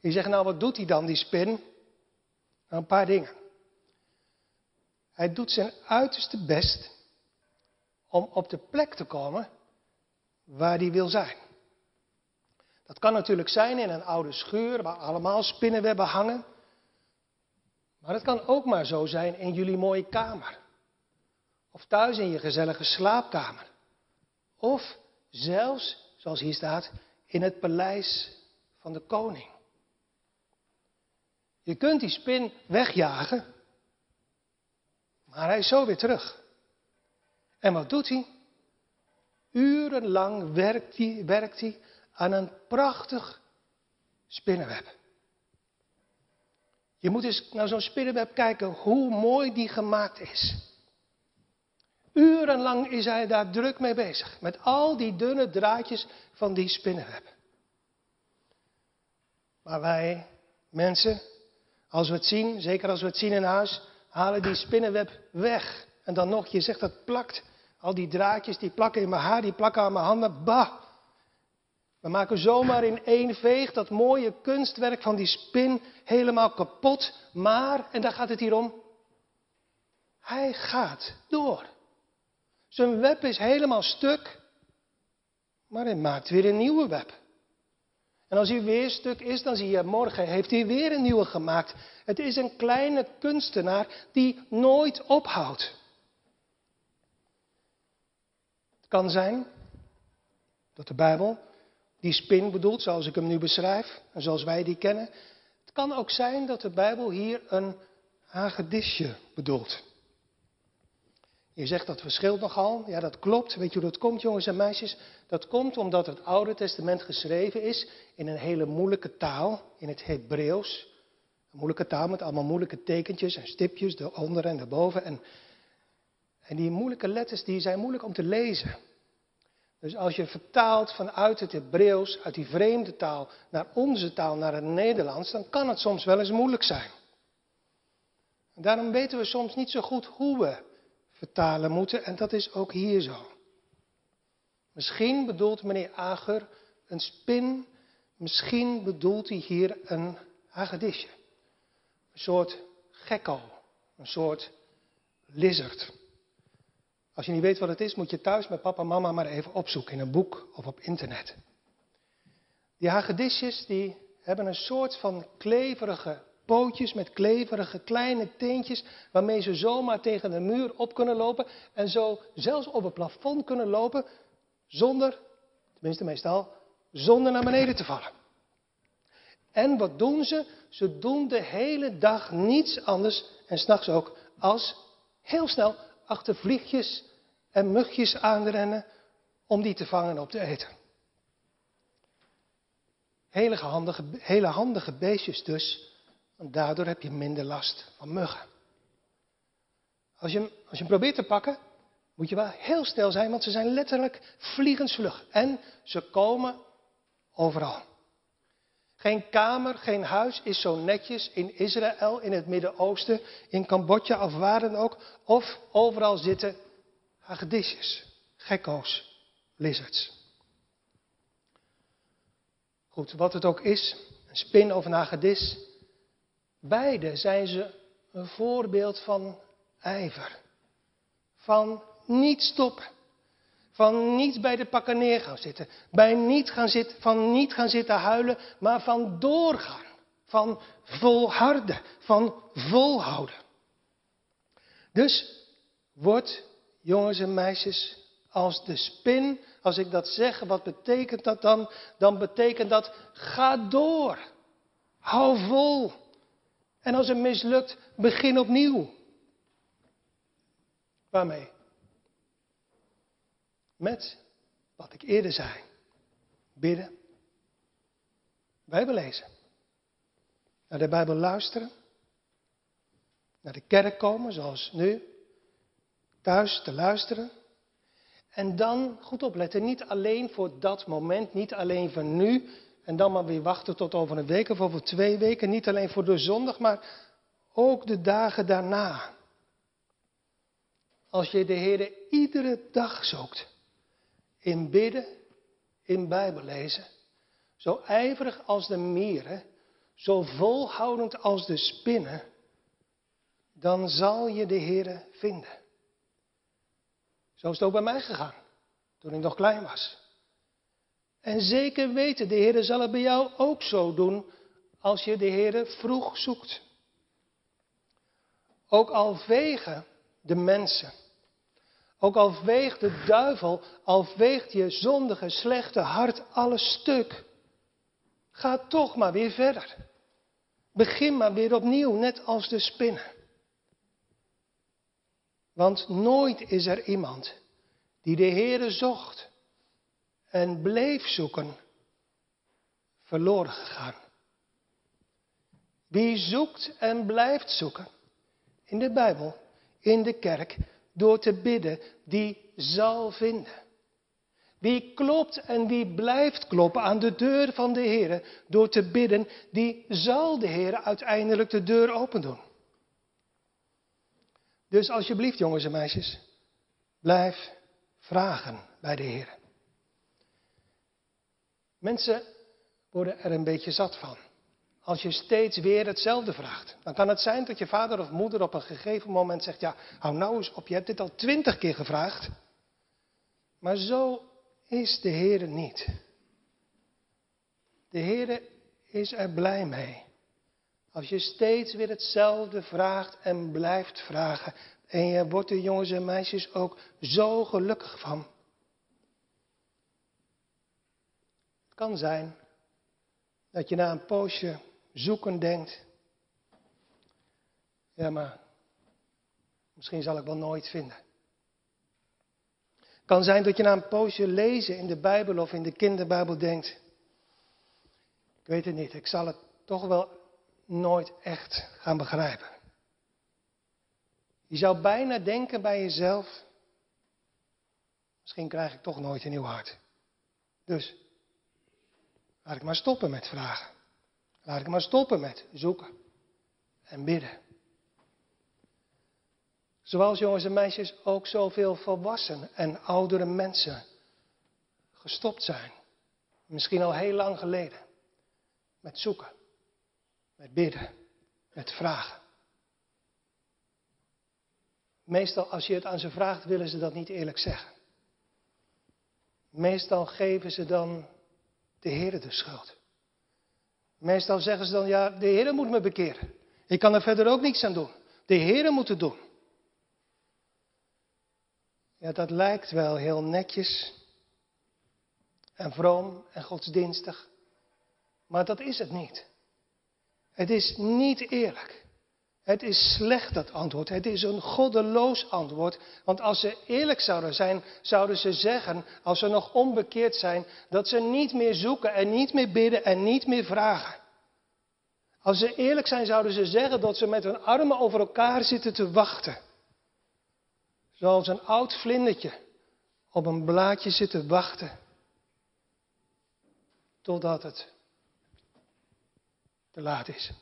Je zegt, nou wat doet hij dan, die spin? Nou, een paar dingen. Hij doet zijn uiterste best om op de plek te komen waar die wil zijn. Dat kan natuurlijk zijn in een oude schuur waar allemaal spinnenwebben hangen. Maar het kan ook maar zo zijn in jullie mooie kamer. Of thuis in je gezellige slaapkamer. Of zelfs, zoals hier staat, in het paleis van de koning. Je kunt die spin wegjagen, maar hij is zo weer terug. En wat doet hij? Urenlang werkt hij, werkt aan een prachtig spinnenweb. Je moet eens naar zo'n spinnenweb kijken hoe mooi die gemaakt is. Urenlang is hij daar druk mee bezig. Met al die dunne draadjes van die spinnenweb. Maar wij, mensen, Als we het zien, zeker als we het zien in huis, halen die spinnenweb weg. En dan nog, je zegt dat plakt. Al die draadjes die plakken in mijn haar, die plakken aan mijn handen. Bah! We maken zomaar in één veeg dat mooie kunstwerk van die spin helemaal kapot. Maar, en daar gaat het hier om, hij gaat door. Zijn web is helemaal stuk, maar hij maakt weer een nieuwe web. En als hij weer stuk is, dan zie je morgen heeft hij weer een nieuwe gemaakt. Het is een kleine kunstenaar die nooit ophoudt. Het kan zijn dat de Bijbel die spin bedoelt, zoals ik hem nu beschrijf en zoals wij die kennen. Het kan ook zijn dat de Bijbel hier een hagedisje bedoelt. Je zegt dat verschilt nogal. Ja, dat klopt. Weet je hoe dat komt, jongens en meisjes? Dat komt omdat het Oude Testament geschreven is in een hele moeilijke taal, in het Hebreeuws. Een moeilijke taal met allemaal moeilijke tekentjes en stipjes eronder en erboven. En, en die moeilijke letters die zijn moeilijk om te lezen. Dus als je vertaalt vanuit het Hebreeuws, uit die vreemde taal, naar onze taal, naar het Nederlands, dan kan het soms wel eens moeilijk zijn. En daarom weten we soms niet zo goed hoe we vertalen moeten. En dat is ook hier zo. Misschien bedoelt meneer Ager een spin. Misschien bedoelt hij hier een hagedisje. Een soort gekko. Een soort lizard. Als je niet weet wat het is, moet je thuis met papa en mama maar even opzoeken in een boek of op internet. Die hagedisjes die hebben een soort van kleverige pootjes met kleverige kleine teentjes waarmee ze zomaar tegen de muur op kunnen lopen en zo zelfs op het plafond kunnen lopen zonder, tenminste meestal, zonder naar beneden te vallen. En wat doen ze? Ze doen de hele dag niets anders en s'nachts ook als heel snel achter vliegjes en mugjes aanrennen om die te vangen en op te eten. Hele handige, hele handige beestjes dus want daardoor heb je minder last van muggen. Als je, als je hem probeert te pakken, moet je wel heel stil zijn, want ze zijn letterlijk vliegensvlug. En ze komen overal. Geen kamer, geen huis is zo netjes in Israël, in het Midden-Oosten, in Cambodja of waar dan ook. Of overal zitten hagedisjes, gekko's, lizards. Goed, wat het ook is, een spin of een hagedis, Beide zijn ze een voorbeeld van ijver. Van niet stoppen. Van niet bij de pakken neer gaan zitten. Bij niet gaan zitten. Van niet gaan zitten huilen, maar van doorgaan. Van volharden. Van volhouden. Dus word, jongens en meisjes, als de spin, als ik dat zeg, wat betekent dat dan? Dan betekent dat, ga door. Hou vol. En als het mislukt, begin opnieuw. Waarmee? Met wat ik eerder zei. Bidden. Bijbel lezen. Naar de Bijbel luisteren. Naar de kerk komen, zoals nu. Thuis te luisteren. En dan goed opletten, niet alleen voor dat moment, niet alleen voor nu, en dan maar weer wachten tot over een week of over twee weken. Niet alleen voor de zondag, maar ook de dagen daarna. Als je de Heer iedere dag zoekt. In bidden, in Bijbel lezen. Zo ijverig als de mieren. Zo volhoudend als de spinnen. Dan zal je de Heer vinden. Zo is het ook bij mij gegaan. Toen ik nog klein was. En zeker weten, de Heer zal het bij jou ook zo doen als je de Heer vroeg zoekt. Ook al vegen de mensen, ook al veegt de duivel, al veegt je zondige, slechte hart alles stuk, ga toch maar weer verder. Begin maar weer opnieuw, net als de spinnen. Want nooit is er iemand die de Heere zocht en bleef zoeken, verloren gegaan. Wie zoekt en blijft zoeken in de Bijbel, in de kerk, door te bidden, die zal vinden. Wie klopt en wie blijft kloppen aan de deur van de Heer door te bidden, die zal de Heer uiteindelijk de deur open doen. Dus alsjeblieft, jongens en meisjes, blijf vragen bij de Heer. Mensen worden er een beetje zat van. Als je steeds weer hetzelfde vraagt. Dan kan het zijn dat je vader of moeder op een gegeven moment zegt: Ja, hou nou eens op, je hebt dit al twintig keer gevraagd. Maar zo is de Heer niet. De Heer is er blij mee. Als je steeds weer hetzelfde vraagt en blijft vragen. En je wordt er jongens en meisjes ook zo gelukkig van. Het kan zijn dat je na een poosje zoeken denkt. Ja, maar misschien zal ik wel nooit vinden. Het kan zijn dat je na een poosje lezen in de Bijbel of in de kinderbijbel denkt. Ik weet het niet, ik zal het toch wel nooit echt gaan begrijpen. Je zou bijna denken bij jezelf, misschien krijg ik toch nooit een nieuw hart. Dus laat ik maar stoppen met vragen. Laat ik maar stoppen met zoeken en bidden. Zoals jongens en meisjes ook zoveel volwassen en oudere mensen gestopt zijn. Misschien al heel lang geleden. Met zoeken, met bidden, met vragen. Meestal als je het aan ze vraagt, willen ze dat niet eerlijk zeggen. Meestal geven ze dan de Heer de schuld. Meestal zeggen ze dan, ja, de Heer moet me bekeren. Ik kan er verder ook niets aan doen. De Heer moet het doen. Ja, dat lijkt wel heel netjes en vroom en godsdienstig. Maar dat is het niet. Het is niet eerlijk. Het is slecht dat antwoord. Het is een goddeloos antwoord. Want als ze eerlijk zouden zijn, zouden ze zeggen, als ze nog onbekeerd zijn, dat ze niet meer zoeken en niet meer bidden en niet meer vragen. Als ze eerlijk zijn, zouden ze zeggen dat ze met hun armen over elkaar zitten te wachten. Zoals een oud vlindertje op een blaadje zit te wachten. Totdat het te laat is.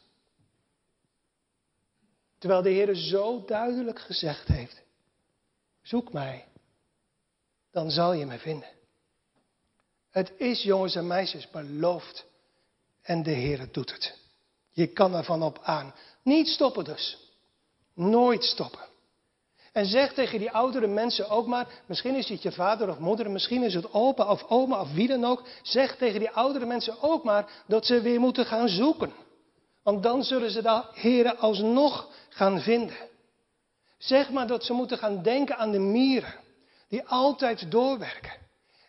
Terwijl de Heer zo duidelijk gezegd heeft: Zoek mij, dan zal je mij vinden. Het is, jongens en meisjes, beloofd en de Heer doet het. Je kan ervan op aan. Niet stoppen dus. Nooit stoppen. En zeg tegen die oudere mensen ook maar, misschien is het je vader of moeder, misschien is het opa of oma of wie dan ook. Zeg tegen die oudere mensen ook maar dat ze weer moeten gaan zoeken. Want dan zullen ze de heren alsnog gaan vinden. Zeg maar dat ze moeten gaan denken aan de mieren, die altijd doorwerken.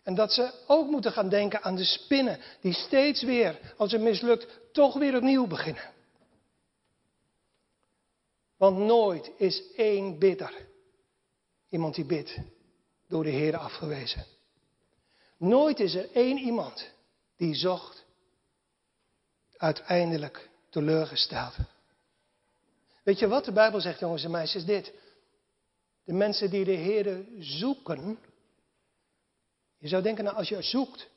En dat ze ook moeten gaan denken aan de spinnen, die steeds weer, als het mislukt, toch weer opnieuw beginnen. Want nooit is één bidder iemand die bidt door de Heer afgewezen. Nooit is er één iemand die zocht uiteindelijk teleurgesteld. Weet je wat de Bijbel zegt, jongens en meisjes? Dit. De mensen die de Heer zoeken. Je zou denken, nou, als je zoekt,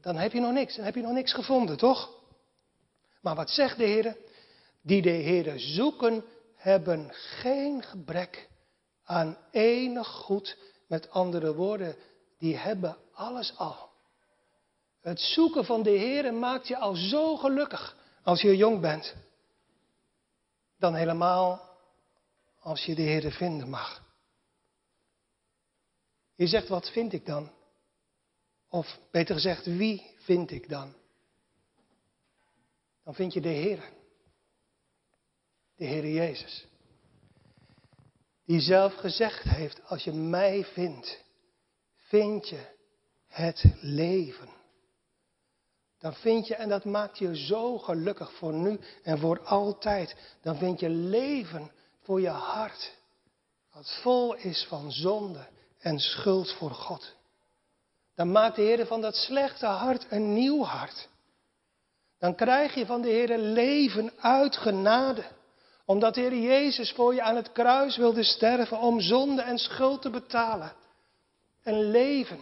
dan heb je nog niks. Dan heb je nog niks gevonden, toch? Maar wat zegt de Heer? Die de Heer zoeken, hebben geen gebrek aan enig goed. Met andere woorden, die hebben alles al. Het zoeken van de Heer maakt je al zo gelukkig als je jong bent. Dan helemaal als je de Heer vinden mag. Je zegt, wat vind ik dan? Of beter gezegd, wie vind ik dan? Dan vind je de Heer. De Heer Jezus. Die zelf gezegd heeft, als je mij vindt, vind je het leven. Dan vind je, en dat maakt je zo gelukkig voor nu en voor altijd, dan vind je leven voor je hart. Wat vol is van zonde en schuld voor God. Dan maakt de Heer van dat slechte hart een nieuw hart. Dan krijg je van de Heer leven uit genade. Omdat de Heer Jezus voor je aan het kruis wilde sterven om zonde en schuld te betalen. Een leven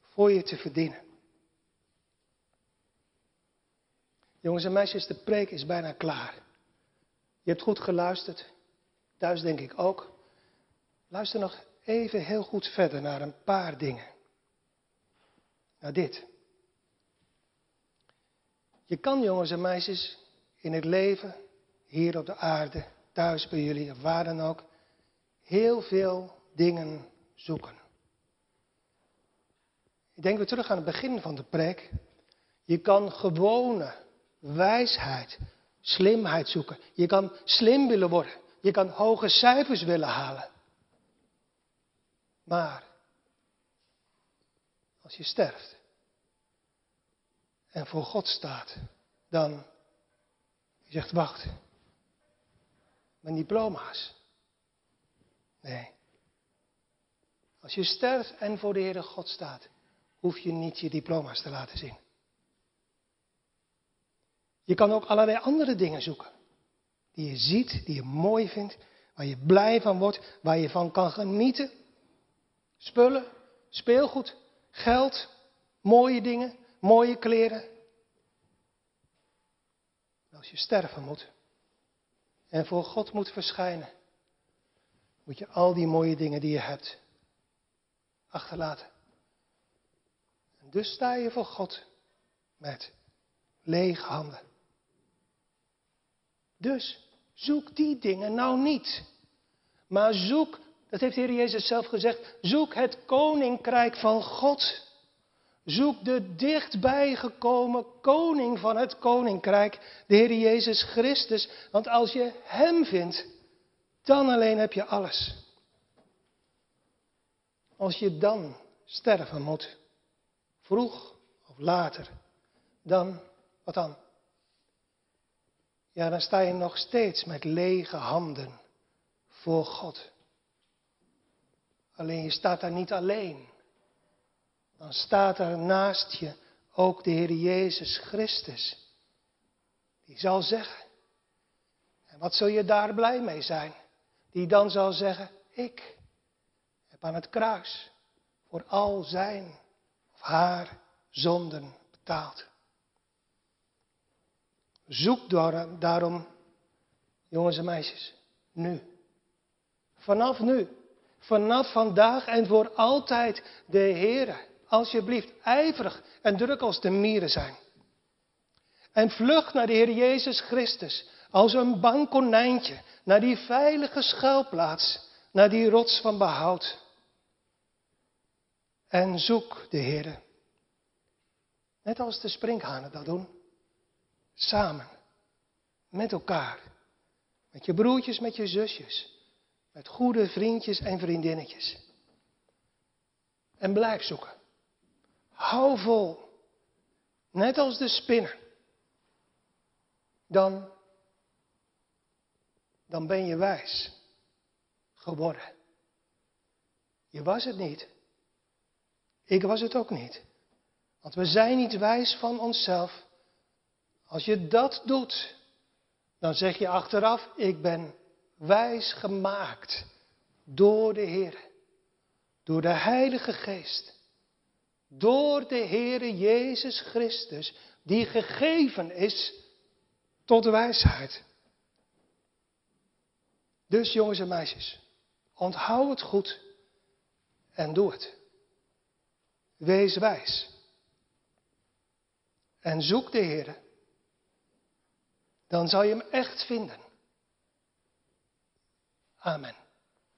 voor je te verdienen. Jongens en meisjes, de preek is bijna klaar. Je hebt goed geluisterd. Thuis denk ik ook. Luister nog even heel goed verder naar een paar dingen. Naar dit. Je kan, jongens en meisjes, in het leven, hier op de aarde, thuis bij jullie of waar dan ook, heel veel dingen zoeken. Ik denk weer terug aan het begin van de preek. Je kan gewone wijsheid, slimheid zoeken. Je kan slim willen worden. Je kan hoge cijfers willen halen. Maar als je sterft en voor God staat, dan je zegt wacht, mijn diploma's. Nee. Als je sterft en voor de Heere God staat, hoef je niet je diploma's te laten zien. Je kan ook allerlei andere dingen zoeken. Die je ziet, die je mooi vindt, waar je blij van wordt, waar je van kan genieten. Spullen, speelgoed, geld, mooie dingen, mooie kleren. Als je sterven moet en voor God moet verschijnen, moet je al die mooie dingen die je hebt achterlaten. En dus sta je voor God met lege handen. Dus zoek die dingen nou niet. Maar zoek, dat heeft Heer Jezus zelf gezegd, zoek het koninkrijk van God. Zoek de dichtbij gekomen koning van het koninkrijk, de Heer Jezus Christus. Want als je Hem vindt, dan alleen heb je alles. Als je dan sterven moet, vroeg of later, dan, wat dan? Ja, dan sta je nog steeds met lege handen voor God. Alleen je staat daar niet alleen. Dan staat er naast je ook de Heer Jezus Christus. Die zal zeggen, en wat zul je daar blij mee zijn? Die dan zal zeggen, ik heb aan het kruis voor al zijn of haar zonden betaald. Zoek daarom, jongens en meisjes, nu. Vanaf nu. Vanaf vandaag en voor altijd de Heere. Alsjeblieft, ijverig en druk als de mieren zijn. En vlug naar de Heer Jezus Christus. Als een bang konijntje. Naar die veilige schuilplaats. Naar die rots van behoud. En zoek de Heere. Net als de sprinkhanen dat doen. Samen. Met elkaar. Met je broertjes, met je zusjes. Met goede vriendjes en vriendinnetjes. En blijf zoeken. Hou vol. Net als de spinner. Dan, dan ben je wijs geworden. Je was het niet. Ik was het ook niet. Want we zijn niet wijs van onszelf. Als je dat doet, dan zeg je achteraf, ik ben wijs gemaakt door de Heer, door de Heilige Geest, door de Heere Jezus Christus, die gegeven is tot wijsheid. Dus jongens en meisjes, onthoud het goed en doe het. Wees wijs. En zoek de Heer dan zal je hem echt vinden. Amen.